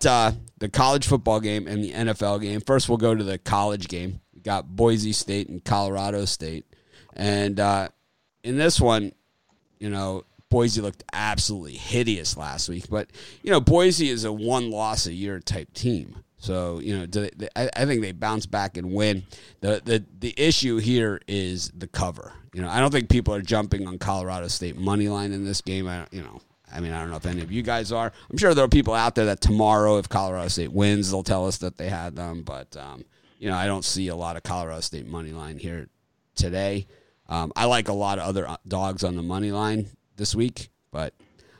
got uh, the college football game and the NFL game. First, we'll go to the college game. We got Boise State and Colorado State, and uh, in this one, you know, Boise looked absolutely hideous last week. But you know, Boise is a one loss a year type team. So you know, they, they, I, I think they bounce back and win. the the The issue here is the cover. You know, I don't think people are jumping on Colorado State money line in this game. I, you know, I mean, I don't know if any of you guys are. I'm sure there are people out there that tomorrow, if Colorado State wins, they'll tell us that they had them. But um, you know, I don't see a lot of Colorado State money line here today. Um, I like a lot of other uh, dogs on the money line this week, but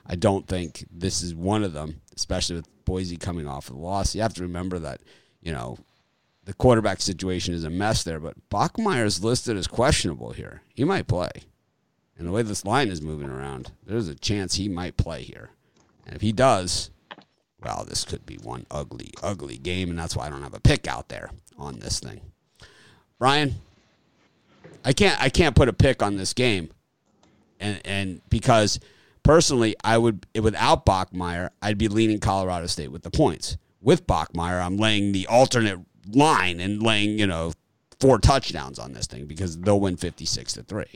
I don't think this is one of them, especially with Boise coming off of the loss. You have to remember that, you know, the quarterback situation is a mess there, but Bachmeier is listed as questionable here. He might play. And the way this line is moving around, there's a chance he might play here. And if he does, well, this could be one ugly, ugly game, and that's why I don't have a pick out there on this thing. Brian, I can't I can't put a pick on this game. And and because personally I would without Bachmeier, I'd be leaning Colorado State with the points. With Bachmeier, I'm laying the alternate line and laying, you know, four touchdowns on this thing because they'll win 56 to 3.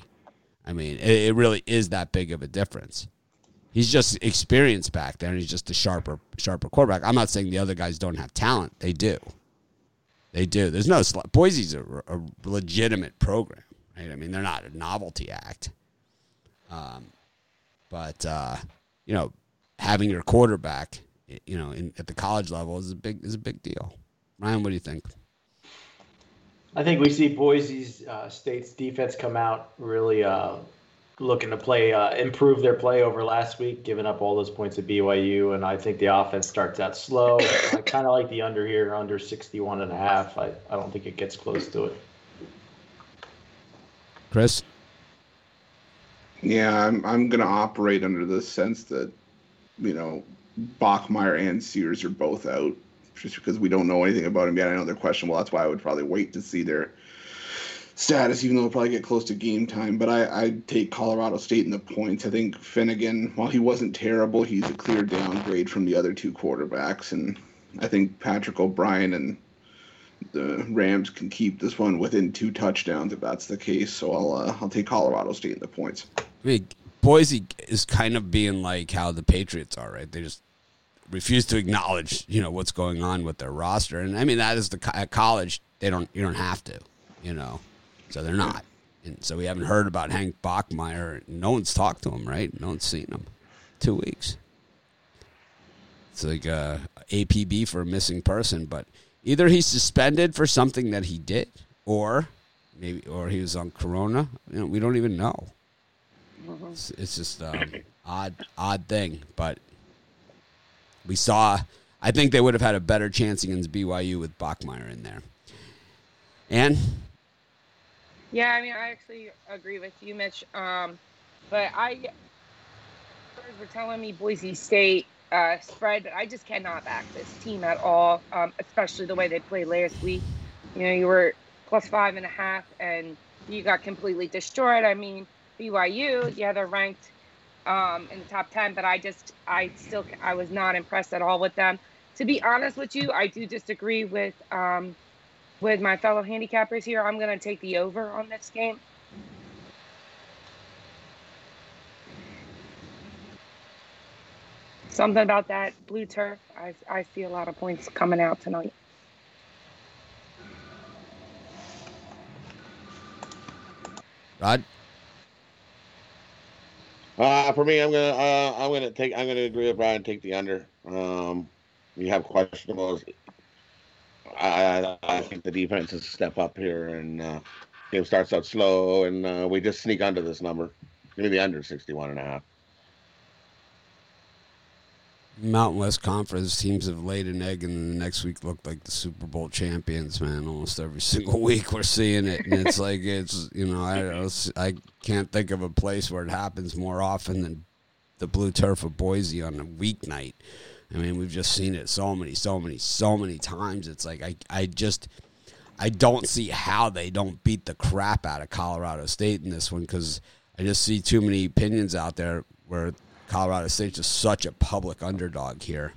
I mean, it, it really is that big of a difference. He's just experienced back there, and he's just a sharper, sharper quarterback. I'm not saying the other guys don't have talent; they do. They do. There's no Boise's a, a legitimate program, right? I mean, they're not a novelty act. Um, but uh, you know, having your quarterback, you know, in, at the college level is a big is a big deal. Ryan, what do you think? I think we see Boise uh, State's defense come out really uh, looking to play, uh, improve their play over last week, giving up all those points at BYU. And I think the offense starts out slow. I kind of like the under here, under 61 and a half. I, I don't think it gets close to it. Chris? Yeah, I'm, I'm going to operate under the sense that, you know, Bachmeier and Sears are both out just because we don't know anything about him yet. I know they're questionable. That's why I would probably wait to see their status, even though they'll probably get close to game time. But I, I'd take Colorado State in the points. I think Fennegan, while he wasn't terrible, he's a clear downgrade from the other two quarterbacks. And I think Patrick O'Brien and the Rams can keep this one within two touchdowns if that's the case. So I'll uh, I'll take Colorado State in the points. Boise is kind of being like how the Patriots are, right? They just refuse to acknowledge, you know, what's going on with their roster. And I mean, that is the at college they don't you don't have to, you know, so they're not. And so we haven't heard about Hank Bachmeier. No one's talked to him, right? No one's seen him. Two weeks. It's like a APB for a missing person, but either he's suspended for something that he did, or maybe, or he was on Corona. You know, we don't even know. Mm-hmm. It's, it's just um, odd, odd thing, but we saw. I think they would have had a better chance against BYU with Bachmeier in there. And yeah, I mean, I actually agree with you, Mitch. Um, but I were telling me Boise State uh, spread, but I just cannot back this team at all, um, especially the way they played last week. You know, you were plus five and a half, and you got completely destroyed. I mean, BYU, yeah, they're ranked um, in the top 10, but I just, I still, I was not impressed at all with them. To be honest with you, I do disagree with, um, with my fellow handicappers here. I'm going to take the over on this game. Something about that blue turf. I, I see a lot of points coming out tonight. Rod? Uh, for me, I'm gonna uh, I'm gonna take I'm gonna agree with Brian. Take the under. Um, you have questionables. I, I, think the defense is step up here, and uh, game starts out slow, and uh, we just sneak under this number. Give me the under 61 and a half. Mountain West Conference teams have laid an egg, and the next week look like the Super Bowl champions. Man, almost every single week we're seeing it, and it's like it's you know I I can't think of a place where it happens more often than the blue turf of Boise on a weeknight. I mean, we've just seen it so many, so many, so many times. It's like I I just I don't see how they don't beat the crap out of Colorado State in this one because I just see too many opinions out there where Colorado State's just such a public underdog here.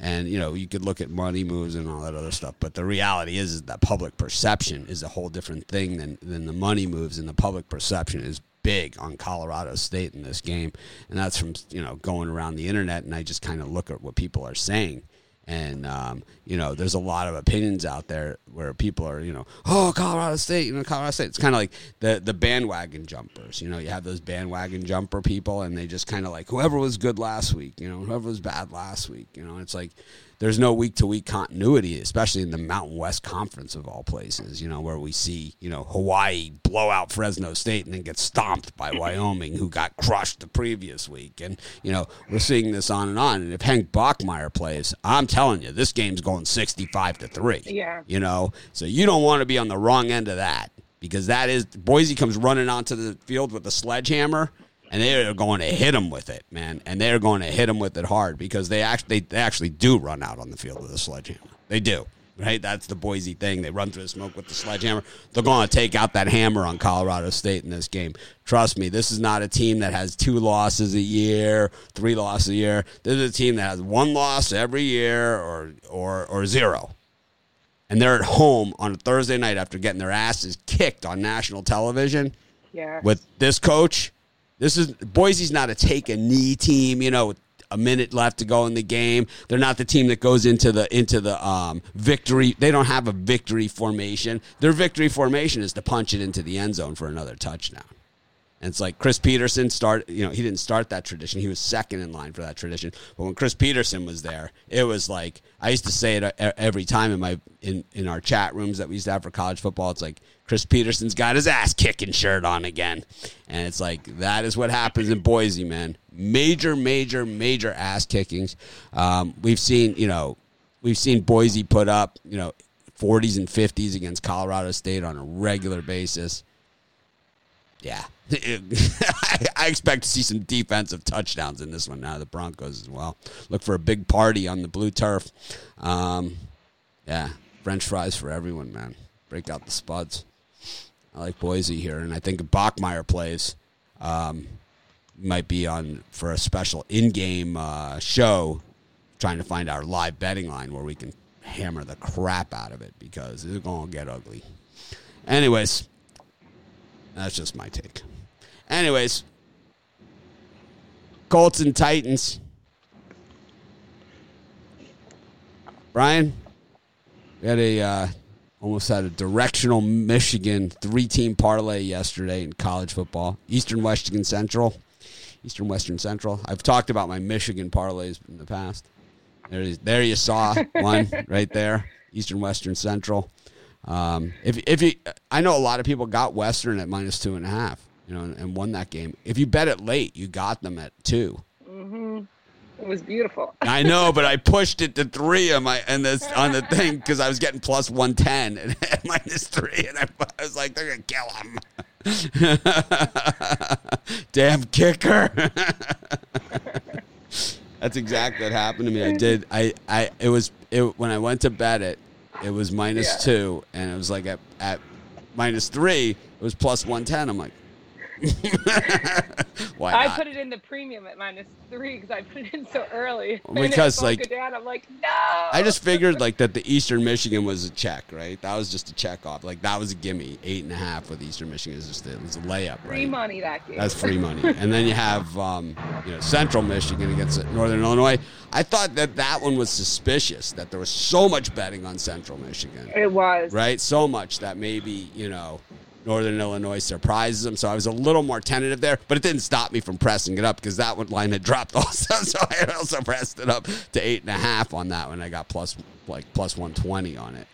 And, you know, you could look at money moves and all that other stuff. But the reality is, is that public perception is a whole different thing than, than the money moves. And the public perception is big on Colorado State in this game. And that's from, you know, going around the internet and I just kind of look at what people are saying. And um, you know, there's a lot of opinions out there where people are, you know, oh Colorado State, you know, Colorado State. It's kind of like the the bandwagon jumpers. You know, you have those bandwagon jumper people, and they just kind of like whoever was good last week, you know, whoever was bad last week. You know, it's like there's no week to week continuity, especially in the Mountain West Conference of all places, you know, where we see, you know, Hawaii blow out Fresno State and then get stomped by Wyoming, who got crushed the previous week. And, you know, we're seeing this on and on. And if Hank Bachmeier plays, I'm telling you, this game's going 65 to 3. Yeah. You know, so you don't want to be on the wrong end of that because that is Boise comes running onto the field with a sledgehammer and they're going to hit him with it, man. And they're going to hit him with it hard because they actually they actually do run out on the field with a sledgehammer. They do. Right, that's the Boise thing. They run through the smoke with the sledgehammer. They're going to take out that hammer on Colorado State in this game. Trust me, this is not a team that has two losses a year, three losses a year. This is a team that has one loss every year, or or or zero and they're at home on a Thursday night after getting their asses kicked on national television Yeah. with this coach. This is Boise's not a take a knee team, you know, a minute left to go in the game. They're not the team that goes into the into the um, victory. They don't have a victory formation. Their victory formation is to punch it into the end zone for another touchdown. And it's like Chris Petersen start, you know, he didn't start that tradition. He was second in line for that tradition. But when Chris Petersen was there, it was like I used to say it e- every time in my in in our chat rooms that we used to have for college football. It's like Chris Petersen's got his ass kicking shirt on again, and it's like that is what happens in Boise, man. Major, major, major ass kickings. Um, we've seen, you know, we've seen Boise put up, you know, 40s and 50s against Colorado State on a regular basis. Yeah. I expect to see some defensive touchdowns in this one now, the Broncos as well. Look for a big party on the blue turf. Um, yeah, French fries for everyone, man. Break out the spuds. I like Boise here, and I think Bachmeier plays, um, might be on for a special in-game uh, show, trying to find our live betting line where we can hammer the crap out of it because it's going to get ugly. Anyways, that's just my take. Anyways, Colts and Titans. Brian, we had a uh, almost had a directional Michigan three-team parlay yesterday in college football. Eastern Western Central, Eastern Western Central. I've talked about my Michigan parlays in the past. There, there you saw one right there. Eastern Western Central. Um, if if you, I know a lot of people got Western at minus two and a half, you know, and, and won that game. If you bet it late, you got them at two. hmm It was beautiful. I know, but I pushed it to three on my and this on the thing because I was getting plus one ten and minus three, and I, I was like, they're gonna kill him. Damn kicker. That's exactly what happened to me. I did. I. I. It was. It when I went to bet it. It was minus Yeah. two, and it was like at at minus three. It was plus one ten. I'm like, why I not? put it in the premium at minus three because I put it in so early. Because, like, down. I'm like, no. I just figured like that the Eastern Michigan was a check, right? That was just a check off. Like that was a gimme. Eight and a half with Eastern Michigan is just a, it was a layup, right? free money that game. That's free money. and then you have um, you know Central Michigan against Northern Illinois. I thought that that one was suspicious that there was so much betting on Central Michigan, It was. right? So much that maybe you know Northern Illinois surprises them. So I was a little more tentative there, but it didn't stop me from pressing it up because that one line had dropped also. So I also pressed it up to eight and a half on that one. I got plus like plus one twenty on it.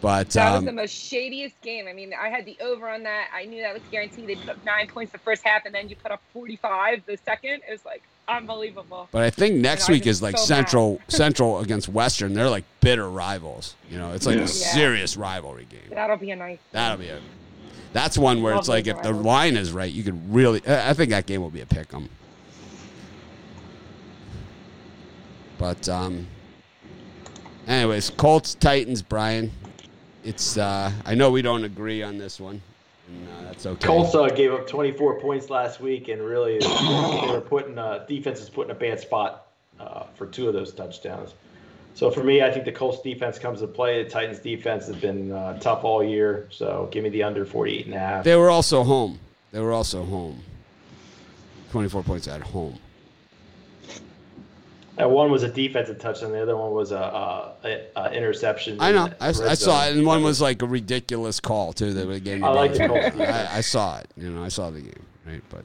But That was um, the most shadiest game. I mean, I had the over on that. I knew that was guaranteed. They put up nine points the first half, and then you put up 45 the second. It was like unbelievable. But I think next And week is like so Central Central against Western. They're like bitter rivals. You know, it's like Yeah. a serious rivalry game. That'll be a nice. That'll be a. That's one where it's like if the line is right, you could really. I I think that game will be a pick 'em. But um. Anyways, Colts Titans, Brian. It's uh, I know we don't agree on this one, and uh, that's okay. Colts uh, gave up 24 points last week, and really they were putting uh, defense is put in a bad spot uh, for two of those touchdowns. So for me, I think the Colts defense comes to play. The Titans defense has been uh, tough all year. So give me the under 48 and a half. They were also home. They were also home. 24 points at home. And one was a defensive touchdown. The other one was a, a, a, interception. I know. I, I saw it, and one was like a ridiculous call too. That gave me. I like the Colts. I, I saw it. You know, I saw the game. Right, but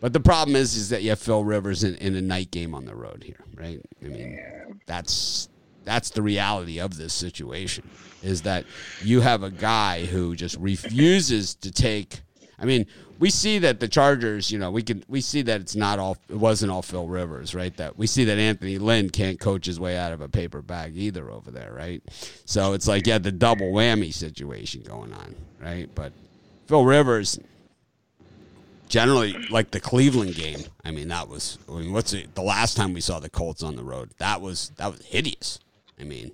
but the problem is, is that you have Phil Rivers in, in a night game on the road here. Right. I mean, that's that's the reality of this situation. Is that you have a guy who just refuses to take. I mean, we see that the Chargers, you know, we can we see that it's not all it wasn't all Phil Rivers, right? That we see that Anthony Lynn can't coach his way out of a paper bag either over there, right? So it's like yeah, the double whammy situation going on, right? But Phil Rivers generally like the Cleveland game, I mean that was I mean what's it, the last time we saw the Colts on the road? That was that was hideous. I mean,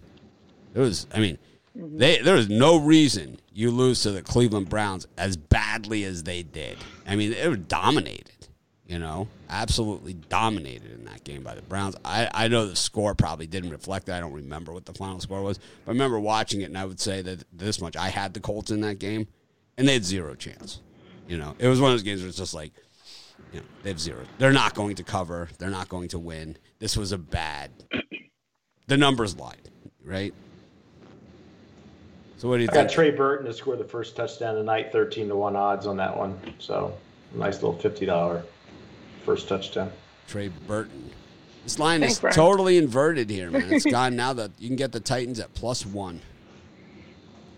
it was I mean mm-hmm. they there was no reason you lose to the Cleveland Browns as badly as they did. I mean, they were dominated. You know, absolutely dominated in that game by the Browns. I, I know the score probably didn't reflect that. I don't remember what the final score was. But I remember watching it, and I would say that this much. I had the Colts in that game, and they had zero chance. You know, it was one of those games where it's just like, you know, they have zero. They're not going to cover. They're not going to win. This was a bad. The numbers lied, right? So what do you I got think? Trey Burton to score the first touchdown tonight, 13 to 1 odds on that one. So nice little $50 first touchdown. Trey Burton. This line Thanks, is Brian. totally inverted here, man. It's gone now that you can get the Titans at plus one.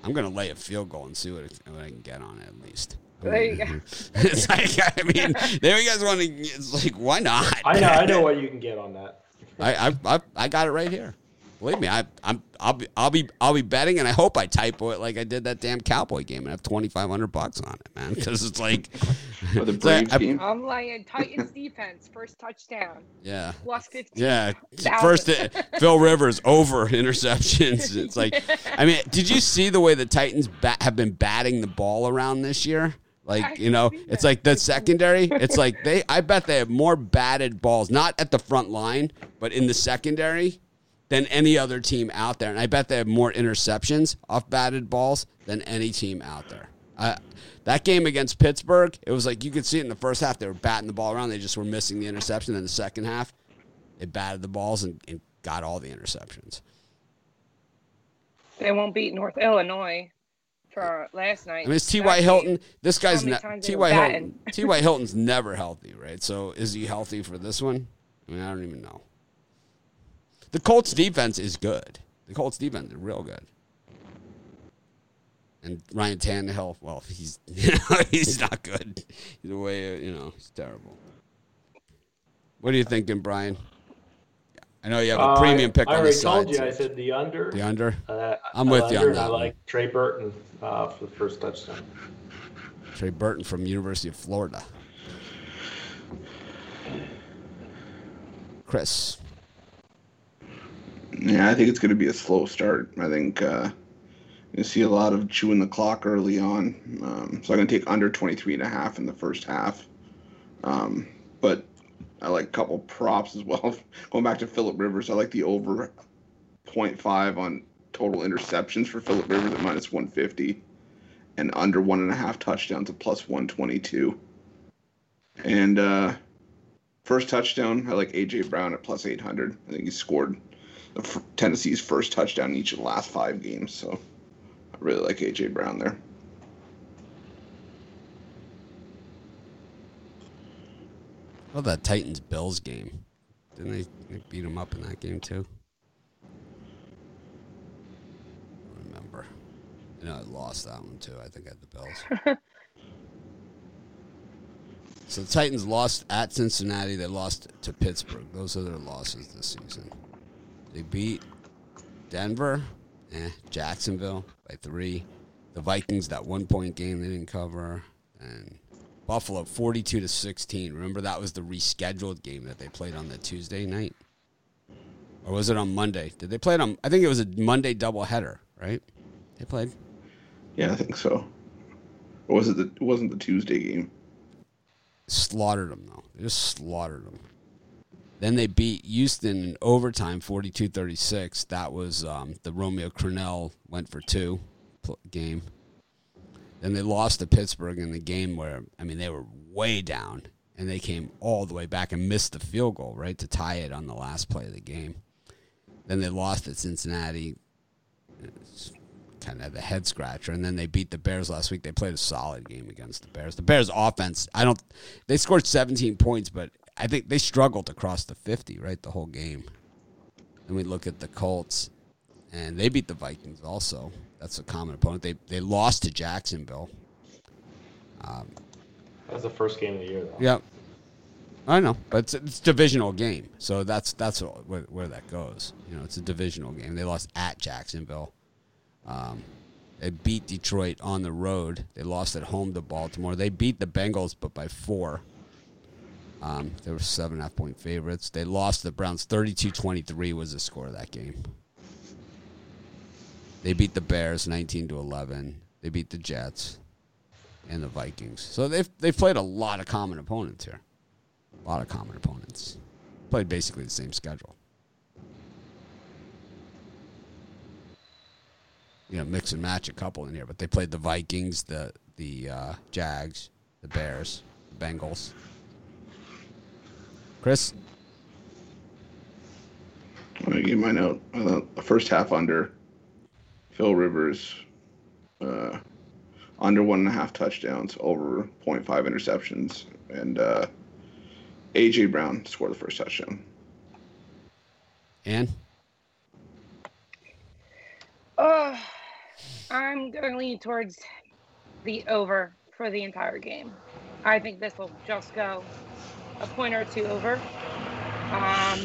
I'm gonna lay a field goal and see what, what I can get on it at least. There you go. it's like I mean, there you guys want to. It's like why not? I know, I know what you can get on that. I, I, I, I got it right here. Believe me, I, I'm, I'll be, I'll be, I'll be betting, and I hope I typo it like I did that damn Cowboy game and have twenty five hundred bucks on it, man. Because it's like, For the it's like, I- game. I'm laying Titans defense first touchdown yeah, plus 15. Yeah, Thousand. first uh, Phil Rivers over interceptions. It's like, I mean, did you see the way the Titans bat, have been batting the ball around this year? Like, you know, it's like the secondary. It's like they. I bet they have more batted balls, not at the front line, but in the secondary, than any other team out there. And I bet they have more interceptions off batted balls than any team out there. Uh, that game against Pittsburgh, it was like you could see it in the first half. They were batting the ball around. They just were missing the interception. In the second half, they batted the balls and, and got all the interceptions. They won't beat North Illinois for last night. I mean, it's T. That Y. game- Hilton. This guy's many ne- times T. they Y. were Hilton. T. Y. Hilton's never healthy, right? So is he healthy for this one? I mean, I don't even know. The Colts defense is good. The Colts defense is real good. And Ryan Tannehill, well, he's he's not good. He's the way you know he's terrible. What are you thinking, Brian? I know you have a Uh, premium pick I on the already told side. you. I said the under. the under. Uh, I'm with you on under, and that I one. like Trey Burton uh, for the first touchdown. Trey Burton from University of Florida. Chris. Yeah, I think it's going to be a slow start. I think uh, you see a lot of chewing the clock early on. Um, so I'm going to take under 23 and a half in the first half. Um, but I like a couple props as well. Going back to Philip Rivers, I like the over 0.5 on total interceptions for Philip Rivers at minus 150 and under one and a half touchdowns at plus 122. And uh, first touchdown, I like AJ Brown at plus 800. I think he scored Tennessee's first touchdown in each of the last five games. So I really like AJ Brown there. Well, that Titans Bills game. Didn't they, they beat them up in that game too? I remember. You know, I lost that one too. I think I had the Bills. so the Titans lost at Cincinnati. They lost to Pittsburgh. Those are their losses this season. They beat Denver, eh, Jacksonville by three. The Vikings that one point game they didn't cover, and Buffalo 42 to 16. Remember that was the rescheduled game that they played on the Tuesday night? Or was it on Monday? Did they play it on I think it was a Monday doubleheader, right? They played. Yeah, I think so. Or was it the? It wasn't the Tuesday game. Slaughtered them though. They just slaughtered them. Then they beat Houston in overtime, 42-36. That was um, the Romeo Crennel went for two game. Then they lost to Pittsburgh in the game where I mean they were way down and they came all the way back and missed the field goal right to tie it on the last play of the game. Then they lost at Cincinnati. It's kind of the head scratcher, and then they beat the Bears last week. They played a solid game against the Bears. The Bears offense, I don't. They scored 17 points, but I think they struggled to cross the 50 right the whole game. And we look at the Colts, and they beat the Vikings also. That's a common opponent. They they lost to Jacksonville. Um, That was the first game of the year, though. Yep. I know, but it's, it's a divisional game, so that's that's where, where that goes. You know, it's a divisional game. They lost at Jacksonville. Um, they beat Detroit on the road. They lost at home to Baltimore. They beat the Bengals, but by four. Um, they were seven and a half point favorites. They lost to the Browns 32-23 was the score of that game. They beat the Bears 19 to 11. They beat the Jets and the Vikings. So they've they've played a lot of common opponents here. A lot of common opponents. Played basically the same schedule. You know, mix and match a couple in here, but they played the Vikings, the the uh, Jags, the Bears, the Bengals. Chris, I'm gonna out. Uh, the first half under. Phil Rivers, uh, under one and a half touchdowns, over 0.5 interceptions, and uh, AJ Brown scored the first touchdown. And Oh, I'm going to lean towards the over for the entire game. I think this will just go a point or two over. Um,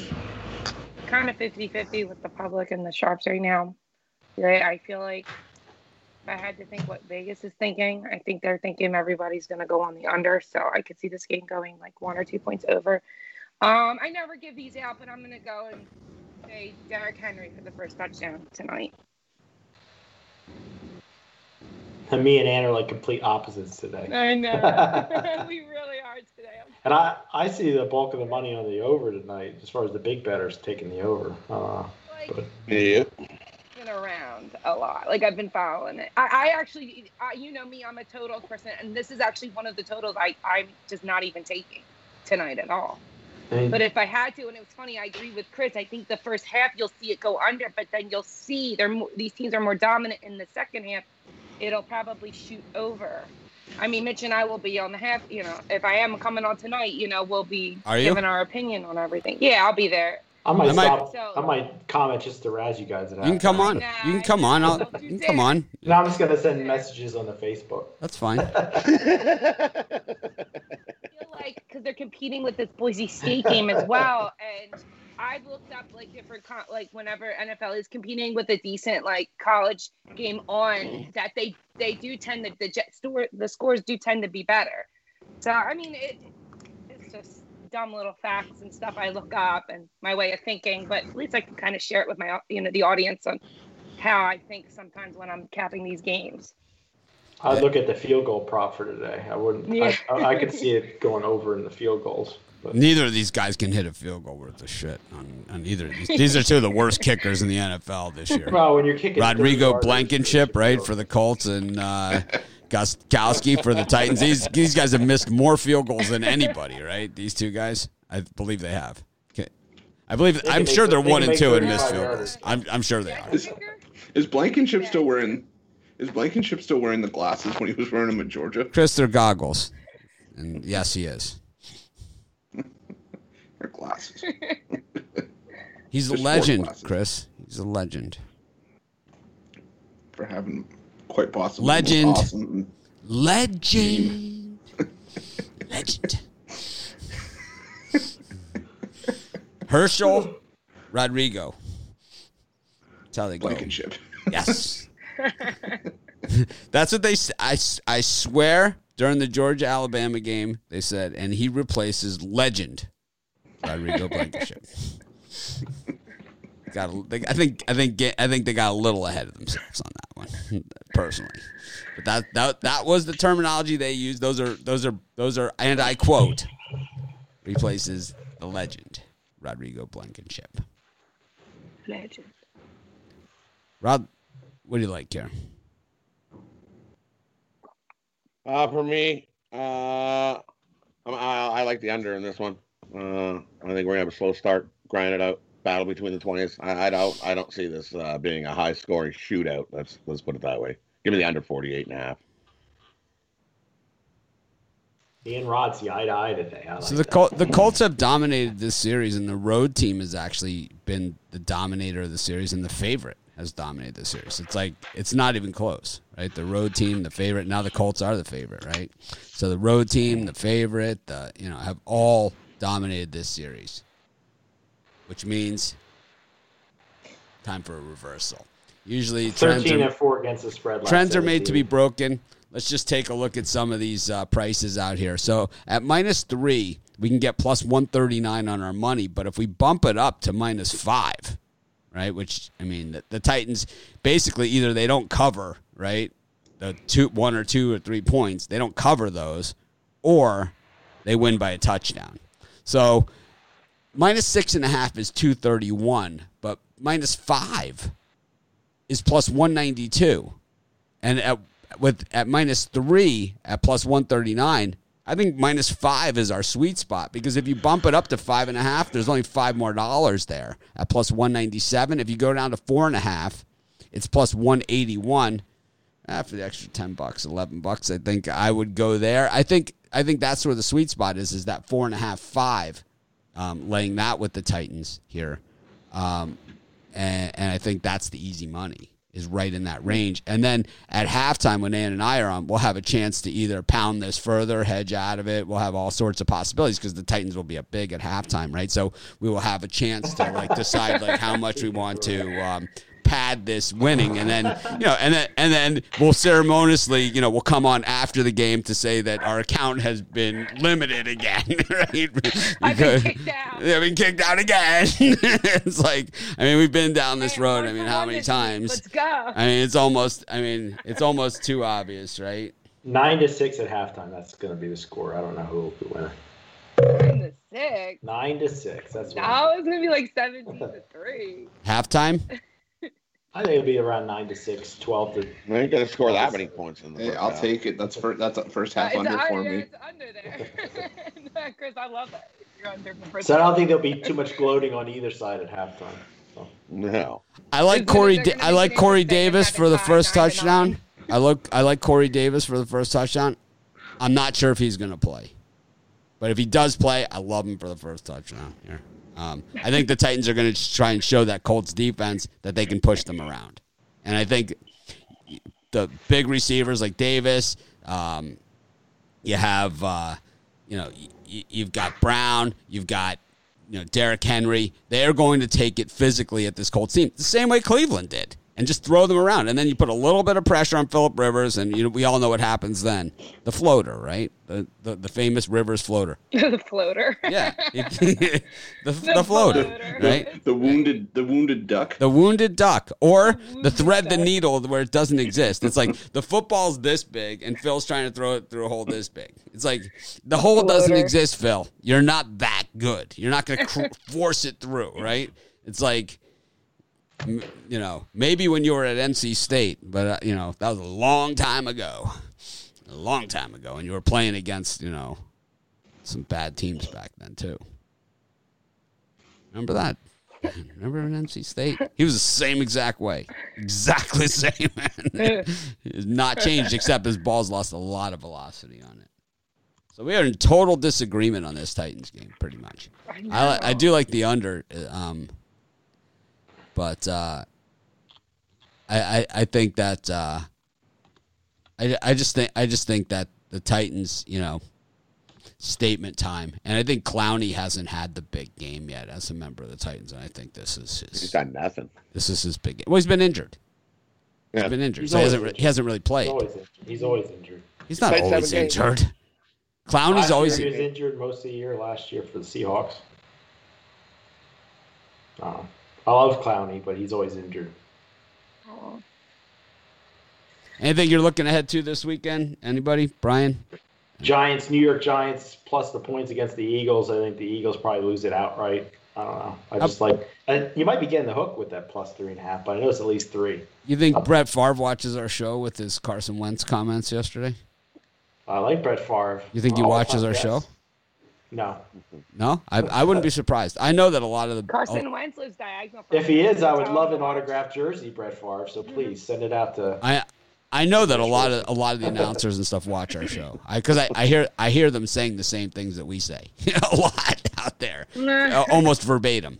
kind of 50 50 with the public and the sharps right now. Right? I feel like if I had to think what Vegas is thinking, I think they're thinking everybody's going to go on the under. So I could see this game going like one or two points over. Um, I never give these out, but I'm going to go and say Derrick Henry for the first touchdown tonight. And me and Ann are like complete opposites today. I know. we really are today. And I, I see the bulk of the money on the over tonight, as far as the big betters taking the over. Uh, Like, but Yeah. Been around a lot. Like I've been following it. I, I actually, I, you know me, I'm a totals person, and this is actually one of the totals I, I'm just not even taking tonight at all. I mean, But if I had to, and it was funny, I agree with Chris. I think the first half you'll see it go under, but then you'll see they're mo- these teams are more dominant in the second half. It'll probably shoot over. I mean, Mitch and I will be on the half. You know, if I am coming on tonight, you know, we'll be Are you? giving our opinion on everything. Yeah, I'll be there. I might I might- stop. So- I might comment just to razz you guys. At you can come on. Nah, You can come on. I'll, you you can come on. No, I'm just gonna send messages on the Facebook. That's fine. feel like because they're competing with this Boise State game as well, and I've looked up like different con- like whenever NFL is competing with a decent like college game on that they they do tend to the jet store the scores do tend to be better. So I mean it it's just dumb little facts and stuff I look up and my way of thinking, but at least I can kind of share it with my you know the audience on how I think sometimes when I'm capping these games. I'd look at the field goal prop for today. I wouldn't. Yeah. I, I, I could see it going over in the field goals. But Neither of these guys can hit a field goal worth of shit on, on either of these. These are two of the worst kickers in the NFL this year. well, when you're kicking Rodrigo Blankenship, right, for the Colts, and uh, Gostkowski for the Titans. These these guys have missed more field goals than anybody, right? These two guys, I believe they have. Okay, I believe. They I'm sure they're one and two in missed field goals. I'm I'm sure they are. Is, is Blankenship still wearing? Is Blankenship still wearing the glasses when he was wearing them in Georgia? Chris, they're goggles, and yes, he is. Or glasses? He's a legend. Chris. He's a legend. for having quite possibly Legend. awesome. Legend. Legend. Herschel Rodrigo. That's how they go. Blankenship. Yes. That's what they. I, I swear during the Georgia Alabama game they said, and he replaces legend Rodrigo Blankenship. got. A, I think. I think. I think they got a little ahead of themselves on that one personally. But that that that was the terminology they used. Those are those are those are and I quote replaces the legend Rodrigo Blankenship. Legend. Rod, what do you like here? Uh, for me, uh, I'm, I, I like the under in this one. Uh, I think we're gonna have a slow start, grind it out, battle between the twenties. I, I don't, I don't see this uh, being a high scoring shootout. Let's let's put it that way. Give me the under 48 and a half. Me and Rod see eye to eye today. Like So the. Col- the Colts have dominated this series, and the road team has actually been the dominator of the series, and the favorite has dominated the series. It's like it's not even close, right? The road team, the favorite. Now the Colts are the favorite, right? So the road team, the favorite, the you know, have all dominated this series, which means time for a reversal. Usually, trends Thirteen are- and four against the spread. Trends are made to be broken. Let's just take a look at some of these uh, prices out here. So at minus three, we can get plus 139 on our money. But if we bump it up to minus five, right, which, I mean, the, the Titans basically either they don't cover, right, the two, one or two or three points, they don't cover those, or they win by a touchdown. So minus six and a half is 231, but minus five is plus 192 and at with at minus three at plus one thirty nine, I think minus five is our sweet spot because if you bump it up to five and a half, there's only five more dollars there at plus one ninety seven. If you go down to four and a half, it's plus one eighty one. After ah, the extra ten bucks, eleven bucks, I think I would go there. I think I think that's where the sweet spot is. Is that four and a half, five, um, laying that with the Titans here, um, and, and I think that's the easy money is right in that range. And then at halftime, when Ann and I are on, we'll have a chance to either pound this further, hedge out of it. We'll have all sorts of possibilities because the Titans will be up big at halftime, right? So we will have a chance to like decide like how much we want to um, pad this winning, and then you know, and then and then we'll ceremoniously, you know, we'll come on after the game to say that our account has been limited again, right? I've been kicked out. Yeah, been kicked out again. it's like, I mean, we've been down this Hey, road. I mean, how many this times? Let's go. I mean, it's almost. I mean, it's almost too obvious, right? Nine to six at halftime. That's going to be the score. I don't know who will be winning. Nine to six. Nine to six. That's Now it's gonna be like seventeen to three. Halftime. I think it'll be around nine to six, 12 to. I ain't gonna score that many points in the Hey, I'll take it. That's first. That's a first half Uh, under it's, for yeah, me. it's under there. Chris, I love that. You're under for So I don't think there'll be too much gloating on either side at halftime. So. No. I like Corey. Da- I like Corey Davis for the first touchdown. I look. I like Corey Davis for the first touchdown. I'm not sure if he's going to play, but if he does play, I love him for the first touchdown here. Um, I think the Titans are going to try and show that Colts defense that they can push them around, and I think the big receivers like Davis, um, you have, uh, you know, y- you've got Brown, you've got, you know, Derrick Henry. They are going to take it physically at this Colts team, the same way Cleveland did, and just throw them around. And then you put a little bit of pressure on Philip Rivers, and you know, we all know what happens then. The floater, right? The the, the famous Rivers floater. the floater. Yeah, the, the, floater, floater. right? The wounded, the wounded duck. The wounded duck, or the wounded thread the needle where it doesn't exist. It's like the football's this big, and Phil's trying to throw it through a hole this big. It's like the hole doesn't exist, Phil. You're not that good. You're not going to cr- force it through, right? It's like, m- you know, maybe when you were at NC State, but uh, you know that was a long time ago, a long time ago, and you were playing against you know some bad teams back then too. Remember that? Remember in NC State? He was the same exact way. Exactly the same. It's not changed except his balls lost a lot of velocity on it. So we are in total disagreement on this Titans game, pretty much. I, li- I do like the under, uh, um, but uh, I, I I think that uh, I I just think I just think that the Titans, you know, statement time, and I think Clowney hasn't had the big game yet as a member of the Titans, and I think this is his. He's done nothing. this is his big game. Well, he's been injured. Yeah. He's been injured, He's so he hasn't always re- he hasn't really He's played. always injured. He's always injured. He's not Played always seven games. injured. Clowney's Last always year he was injured most of the year last year for the Seahawks. Uh, I love Clowney, but he's always injured. Anything you're looking ahead to this weekend? Anybody? Brian? Giants, New York Giants, plus the points against the Eagles. I think the Eagles probably lose it outright. I don't know. I just like I, you might be getting the hook with that plus three and a half, but I know it's at least three. You think Brett Favre watches our show with his Carson Wentz comments yesterday? I like Brett Favre. You think he watches our show? No. No, I, I wouldn't be surprised. I know that a lot of the Carson oh, Wentz lives diagonal. If he is, I would love an to autographed jersey, Brett Favre. So please send it out to. I I know that a lot of a lot of the announcers and stuff watch our show. Because I, I hear I hear them saying the same things that we say a lot out there, Uh, almost verbatim.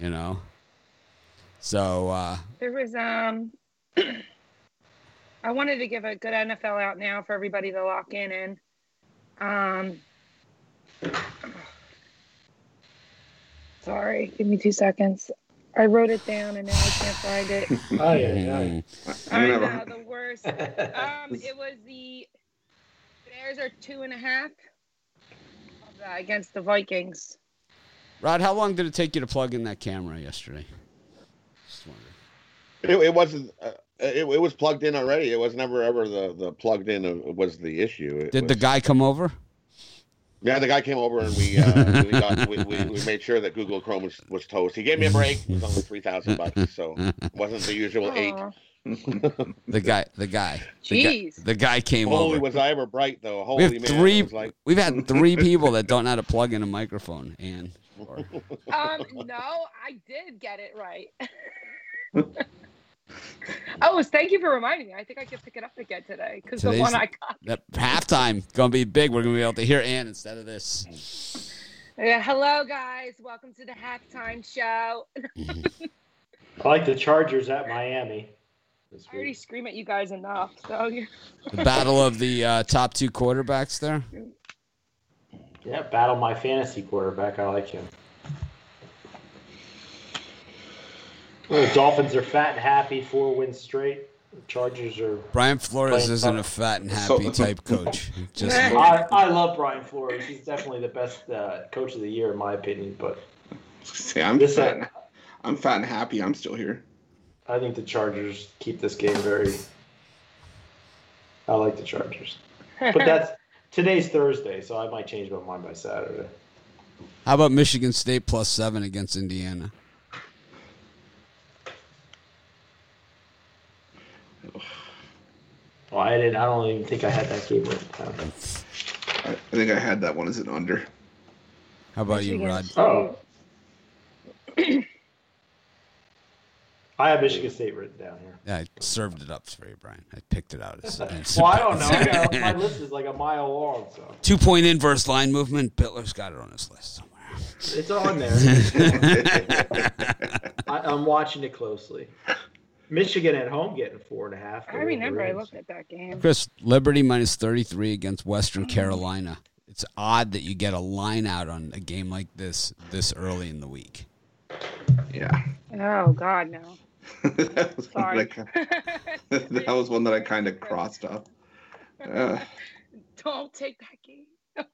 You know. So uh, There was um I wanted to give a good NFL out now for everybody to lock in and um sorry, give me two seconds. I wrote it down and now I can't find it. Oh yeah, mm, I I know have a- the worst. Um it was the Bears are two and a half against the Vikings. Rod, how long did it take you to plug in that camera yesterday? Just wondering. It, it wasn't. Uh, it, it was plugged in already. It was never ever the the plugged in was the issue. It Did the guy come over? Yeah, the guy came over and we uh, we, got, we, we we made sure that Google Chrome was, was toast. He gave me a break. It was only three thousand bucks, so it wasn't the usual eight. The guy, the guy, the guy, the guy came over Holy over. was I ever bright though. We Holy have man! three. Like We've had three people that don't know how to plug in a microphone, and or- Um, no, I did get it right. oh, thank you for reminding me. I think I can pick it up again today because the one I got. that halftime gonna be big. We're gonna be able to hear Ann instead of this. Yeah, hello, guys. Welcome to the halftime show. I like the Chargers at Miami. This I already scream at you guys enough. So The battle of the uh, top two quarterbacks there. Yeah, battle my fantasy quarterback. I like him. The Dolphins are fat and happy, four wins straight. The Chargers are. Brian Flores isn't a fat and happy So- type coach. Just I, I love Brian Flores. He's definitely the best uh, coach of the year, in my opinion. But Say, I'm This, fat. uh, and- I'm fat and happy. I'm still here. I think the Chargers keep this game very. I like the Chargers, but that's today's Thursday, so I might change my mind by Saturday. how about Michigan State plus seven against Indiana? Well, I didn't. I don't even think I had that game written down. I, I think I had that one as an under. How about you, Michigan Rod? State. Oh. I have Michigan State written down here. Yeah, I served it up for you, Brian. I picked it out. As, as Well, I don't know. I got- my list is like a mile long, so Two point inverse line movement. Bittler's got it on his list somewhere. it's on there. I, I'm watching it closely. Michigan at home getting four and a half. I remember I looked at that game. Chris, Liberty minus 33 against Western Carolina. It's odd that you get a line out on a game like this this early in the week. Yeah. Oh God, no. that, was one Sorry. that, I, ki- that was one that I kind of crossed off. Uh, Don't take that game.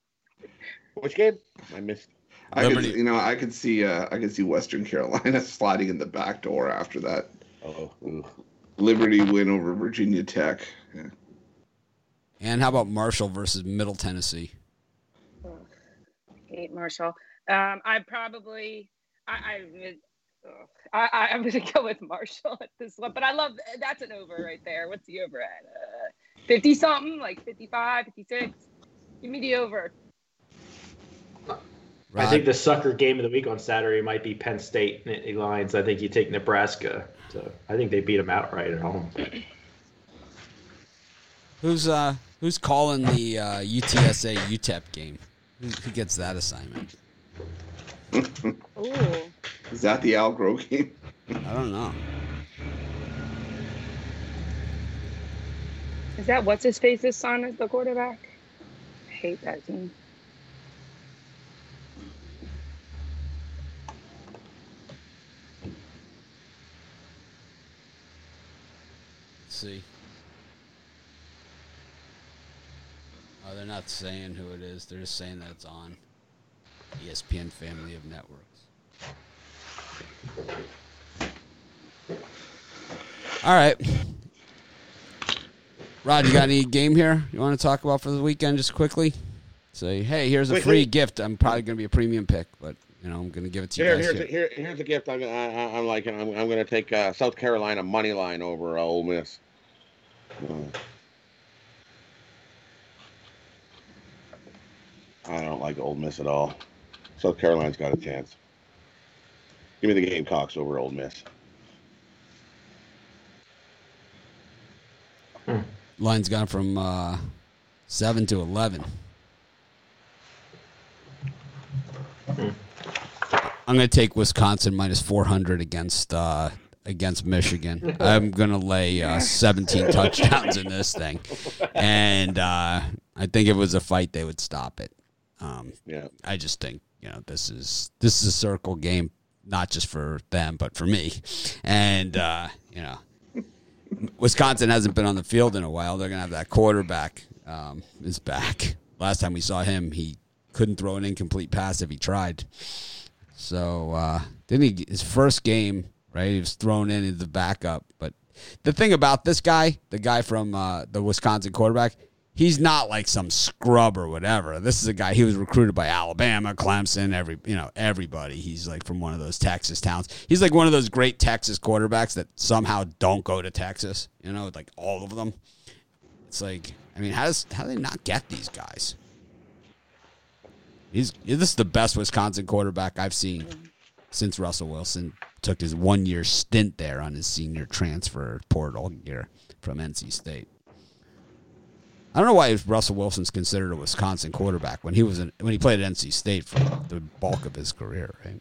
which game? I missed. I could, Liberty. you know, I could see, uh, I could see Western Carolina sliding in the back door after that Oh, ooh. Liberty win over Virginia Tech. Yeah. And how about Marshall versus Middle Tennessee? Hate Marshall. Um, I probably, I, I I, I am gonna go with Marshall at this one, but I love that's an over right there. What's the over at? Uh, Fifty something, like 55, 56. Give me the over. I think the sucker game of the week on Saturday might be Penn State Nittany Lions. I think you take Nebraska. So I think they beat them outright at home. who's uh who's calling the uh, UTSA UTEP game? Who, who gets that assignment? Ooh, Is that the Al Groh game? I don't know. is that what's his face's son as the quarterback? I hate that team. See. Oh, they're not saying who it is. They're just saying that it's on ESPN family of networks. All right. Rod, you got any game here you want to talk about for the weekend just quickly? Say, hey, here's a Wait, free wait. gift. I'm probably going to be a premium pick, but you know I'm going to give it to you Here, guys. here's here. a, here, here's a gift. I'm, I, I- I'm liking. I'm, I'm going to take uh, South Carolina money line over uh, Ole Miss. I don't like Ole Miss at all. South Carolina's got a chance. Give me the Gamecocks over Ole Miss. Line's gone from uh, seven to eleven. I'm going to take Wisconsin minus 400 against uh, against Michigan. I'm going to lay uh, 17 touchdowns in this thing, and uh, I think if it was a fight, they would stop it. Um, Yeah. I just think you know this is this is a circle game, not just for them but for me, and uh, you know Wisconsin hasn't been on the field in a while. They're gonna have that quarterback um, is back. Last time we saw him, he couldn't throw an incomplete pass if he tried. So uh, didn't he? His first game, right? He was thrown in as the backup. But the thing about this guy, the guy from uh, the Wisconsin quarterback, he's not like some scrub or whatever. This is a guy he was recruited by Alabama, Clemson, every you know everybody. He's like from one of those Texas towns. He's like one of those great Texas quarterbacks that somehow don't go to Texas. You know, like all of them. It's like I mean, how does how do they not get these guys? He's this is the best Wisconsin quarterback I've seen since Russell Wilson took his one year stint there on his senior transfer portal year from NC State. I don't know why Russell Wilson's considered a Wisconsin quarterback when he was in, when he played at NC State for the bulk of his career, right?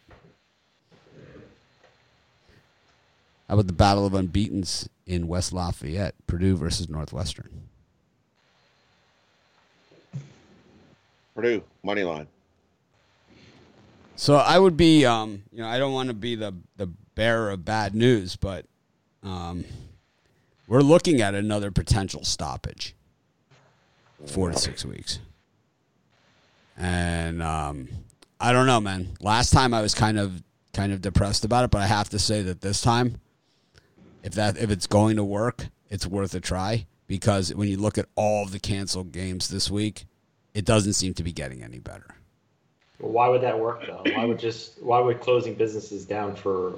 How about the battle of unbeaten's in West Lafayette, Purdue versus Northwestern? Purdue money line. So I would be, um, you know, I don't want to be the the bearer of bad news, but um, we're looking at another potential stoppage, four to six weeks, and um, I don't know, man. Last time I was kind of kind of depressed about it, but I have to say that this time, if that if it's going to work, it's worth a try because when you look at all of the canceled games this week, it doesn't seem to be getting any better. Why would that work though? Why would just why would closing businesses down for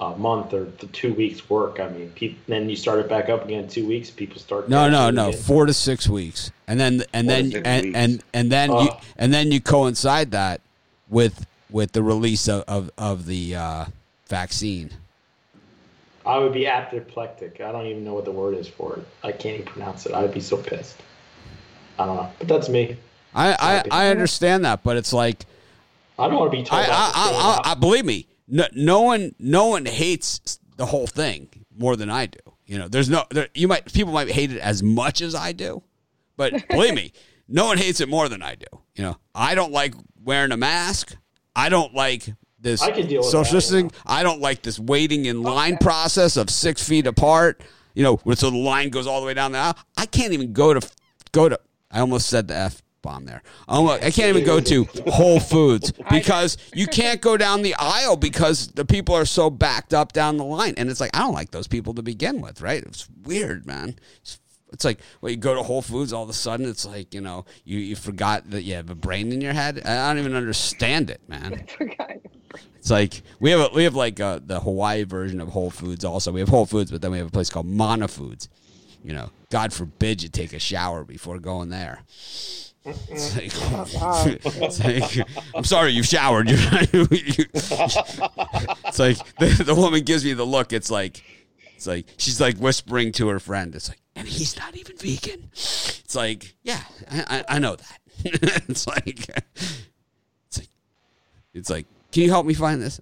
a month or the two weeks work? I mean, peop then you start it back up again in two weeks. People start. No, no, no. again. Four to six weeks, and then and Four then six and, and and then you Oh. and then you coincide that with with the release of of, of the uh, vaccine. I would be apoplectic. I don't even know what the word is for it. I can't even pronounce it. I'd be so pissed. I don't know, but that's me. I I, I understand that, but it's like I don't want to be told. I I, I, I, I, I believe me. No, no one no one hates the whole thing more than I do. You know, there's no there, you might people might hate it as much as I do, but believe me, no one hates it more than I do. You know, I don't like wearing a mask. I don't like this I can deal with social that, distancing. I don't like this waiting in oh, line process of six feet apart. You know, so the line goes all the way down the aisle. I can't even go to go to. I almost said the f bomb there. Almost, I can't even go to Whole Foods because you can't go down the aisle because the people are so backed up down the line, and it's like I don't like those people to begin with, right? It's weird, man. It's, it's like well, you go to Whole Foods, all of a sudden it's like you know you you forgot that you have a brain in your head. I don't even understand it, man. It's like we have a, we have like uh the Hawaii version of Whole Foods. Also, we have Whole Foods, but then we have a place called Mana Foods. You know, God forbid you take a shower before going there. It's like, it's like, I'm sorry, you showered. You're it's like the, the woman gives me the look. It's like, it's like she's like whispering to her friend. It's like, and he's not even vegan. It's like, yeah, I, I, I know that. it's like, it's like, it's like, can you help me find this?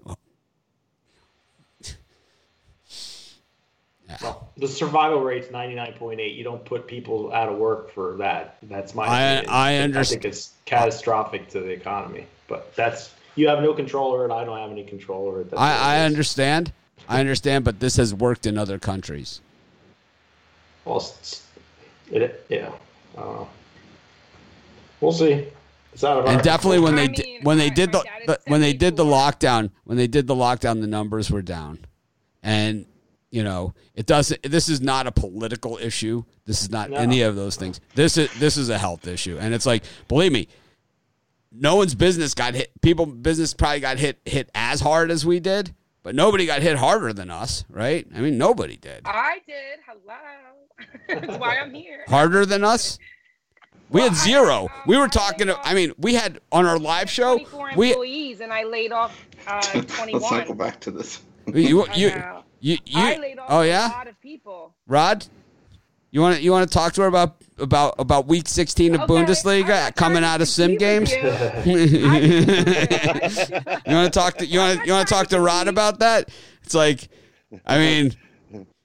Well, the survival rate's ninety nine point eight. You don't put people out of work for that. That's my. I- opinion. I I think it's catastrophic to the economy, but that's you have no control over it. I don't have any control over it. That's I, I understand. I understand, but this has worked in other countries. Well, s- it, yeah. I. We'll see. It's out of And definitely when they I did, mean, when they did the, the when they did the lockdown when they did the lockdown the numbers were down, and you know, it doesn't. This is not a political issue. This is not No. any of those things. This is this is a health issue, and it's like, believe me, no one's business got hit. People business probably got hit hit as hard as we did, but nobody got hit harder than us, right? I mean, nobody did I did. Hello. That's why I'm here. harder than us. We had Well, I- zero. um, We were I talking. laid I mean, we had on our live show. 24 We employees, and I laid off uh, Let's not go 21. back to this. you I you know. You, you I laid off oh a yeah, lot of people. Rod. You want to you want to talk to her about about about week sixteen of Okay, Bundesliga I'm coming out of sim games? you you. want to talk to you want you want to talk to Rod about that? It's like, I mean,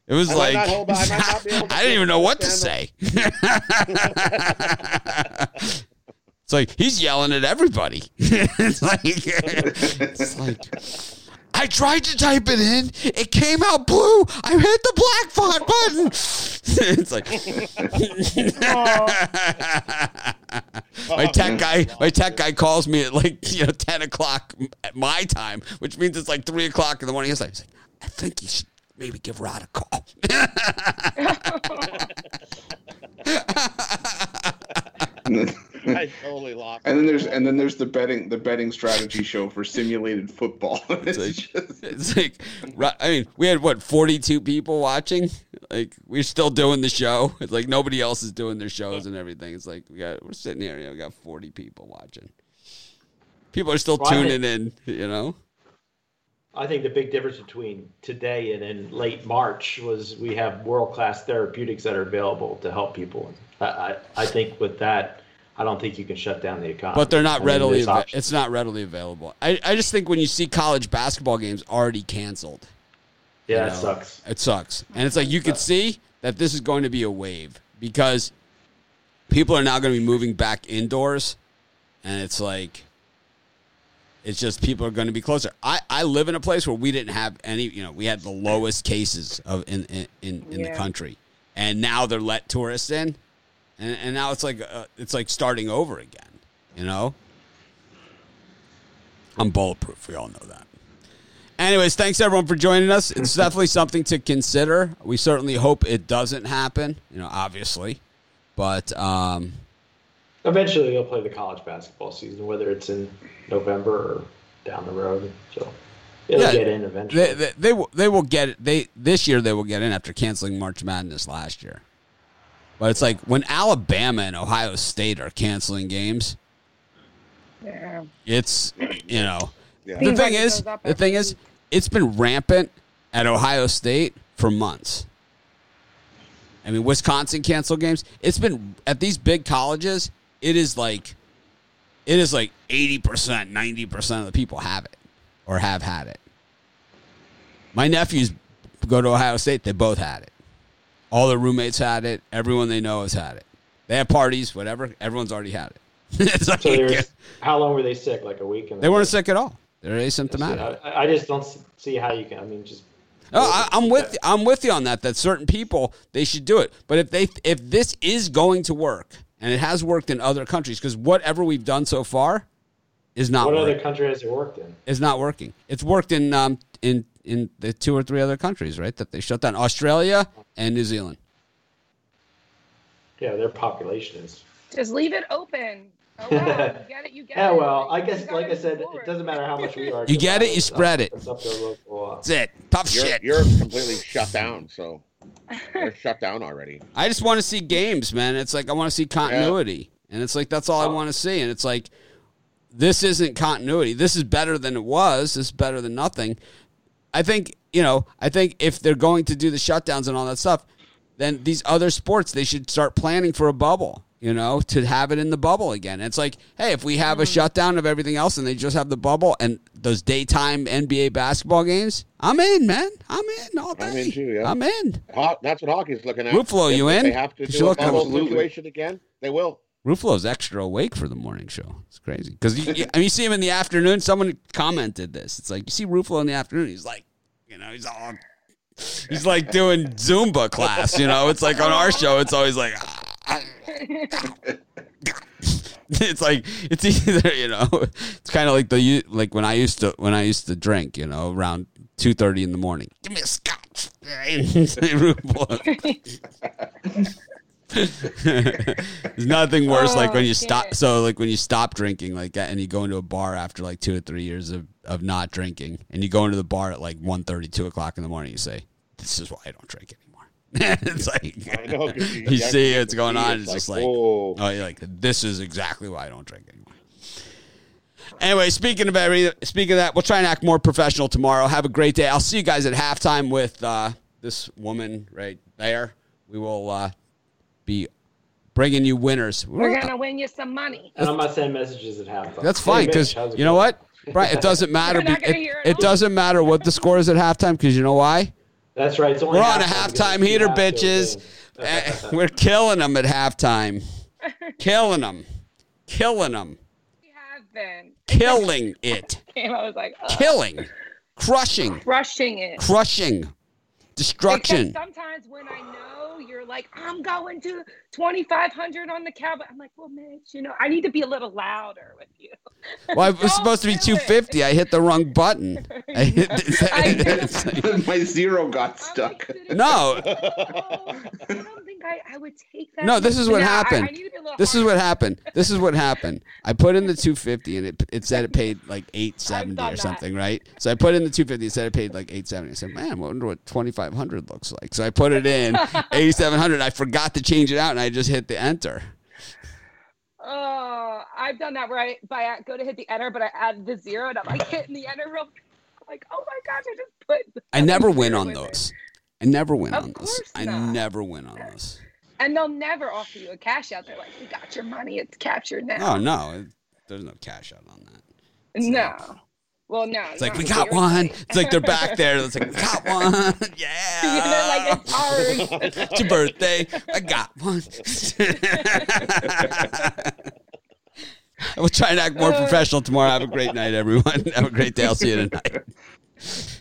it was I like I might not be able to I didn't even know what to say. it's like he's yelling at everybody. it's like it's like. I tried to type it in. It came out blue. I hit the black font button. it's like my tech oh, guy. My tech guy calls me at like you know ten o'clock at my time, which means it's like three o'clock in the morning. He's like, he's like I think you should maybe give Rod a call. And then, I totally lost. and then there's and then there's the betting the betting strategy show for simulated football. It's like- just- It's like, I mean, we had what forty-two people watching. Like we're still doing the show. It's like nobody else is doing their shows and everything. It's like we got we're sitting here. You know, we got forty people watching. People are still Well, I tuning in. You know. I think the big difference between today and in late March was we have world class therapeutics that are available to help people. I, I, I think with that, I don't think you can shut down the economy. but they're not I readily. there's ava- it's not readily available. I, I just think when you see college basketball games already canceled, yeah, you it sucks. It sucks, and it's like you could see that this is going to be a wave because people are now going to be moving back indoors, and it's like it's just people are going to be closer. I, I live in a place where we didn't have any. You know, we had the lowest cases of in in, in, in the country, and now they're let tourists in, and, and now it's like uh, it's like starting over again. You know, I'm bulletproof. We all know that. Anyways, thanks everyone for joining us. It's definitely something to consider. We certainly hope it doesn't happen. You know, obviously, but um, Eventually, they'll play the college basketball season, whether it's in November or down the road. So it'll Yeah, get in eventually. they, they they will they will get it. They this year they will get in after canceling March Madness last year. But it's like when Alabama and Ohio State are canceling games, Yeah. it's you know Yeah. the Seems thing like it is goes up the every thing is it's been rampant at Ohio State for months. I mean, Wisconsin canceled games. It's been at these big colleges. It is like, it is like eighty percent, ninety percent of the people have it or have had it. My nephews go to Ohio State. They both had it. All their roommates had it. Everyone they know has had it. They have parties, whatever. Everyone's already had it. like, so there's, how long were they sick? Like a week? And they weren't sick at all. They're asymptomatic. I, I just don't see how you can. I mean, just. Oh, I, I'm with you, I'm with you on that. That certain people they should do it. But if they if this is going to work, and it has worked in other countries, because whatever we've done so far is not What working. other country has it worked in? is not working. It's worked in um in in the two or three other countries, right? That they shut down Australia and New Zealand. Yeah, their population is. Just leave it open. Oh, wow. You get it. You get Yeah, it. well, I guess, like I said, forward. it doesn't matter how much we are. You get it, you It's up- spread it. It's up to local. Uh, That's it. Tough You're, shit. you're completely shut down, so they're shut down already. I just want to see games, man. It's like I want to see continuity, and it's like that's all I want to see. And it's like this isn't continuity. This is better than it was. This is better than nothing. I think you know. I think if they're going to do the shutdowns and all that stuff, then these other sports they should start planning for a bubble. You know, to have it in the bubble again. It's like, hey, if we have a mm-hmm. shutdown of everything else and they just have the bubble and those daytime NBA basketball games, I'm in, man. I'm in all day. I'm in too, yeah. I'm in. Ho- That's what hockey's looking at. Ruflo, If you in? They have to do a bubble Absolutely. situation again. They will. Ruflo's extra awake for the morning show. It's crazy because you, you, I mean, you see him in the afternoon. Someone commented this. It's like you see Ruflo in the afternoon. He's like, you know, he's all, he's like doing Zumba class. You know, it's like on our show. It's always like, it's like it's either you know, it's kind of like the like when I used to when I used to drink. You know, around two thirty in the morning. Give me a scotch. There's nothing worse like when Oh, you stop. So like when you stop drinking like and you go into a bar after like two or three years of, of not drinking, and you go into the bar at like 1.30, 2 o'clock in the morning. You say, "This is why I don't drink anymore." it's like I know. 'cause you see what's going on. It's It's just like, whoa. oh, you're like this is exactly why I don't drink anymore. Anyway, speaking of every, speaking of that, we'll try and act more professional tomorrow. Have a great day. I'll see you guys at halftime with uh, this woman right there. We will uh, be bringing you winners. We're gonna win you some money. And I'm not sending messages at halftime. That's fine because how's it you know what, right? It doesn't matter. Be- it, it it doesn't matter what the score is at halftime because you know why? That's right. It's only We're on a halftime because halftime it's heater, half bitches. Eh, We're killing them at halftime. Killing them. Killing them. We have been. Killing it. Game, I was like, oh, Killing. Crushing. crushing it. Crushing. Destruction. Because sometimes when I know you're like, I'm going to 2,500 on the Cowboy, I'm like, well, Mitch, you know, I need to be a little louder with you. Well, it was supposed to be do it. 250. I hit the wrong button. I hit I. My zero got stuck. like, sitting No. there, oh, I don't think I, I would take that. No, this is what Yeah, I- happened. I need to be a little This is what happened. This is what happened. I put in the 250 and it, it said it paid like 870 done or that. something, right? So I put in the 250. It said it paid like 870. I said, man, I wonder what 2500 looks like. So I put it in 8700. I forgot to change it out and I just hit the enter. Oh, I've done that where I, by, I go to hit the enter, but I add the zero and I'm like hitting the enter real like, oh my gosh, I just put. I never win on those. I never win Of on those. I never win on those. And they'll never offer you a cash out. They're like, we got your money. It's captured now. Oh, no. There's no cash out on that. No. Well, no. It's like, we got one. It's like they're back there. It's like, we got one. Yeah. They're like, it's ours. it's your birthday. I got one. I will try and act more uh. professional tomorrow. Have a great night, everyone. Have a great day. I'll see you tonight.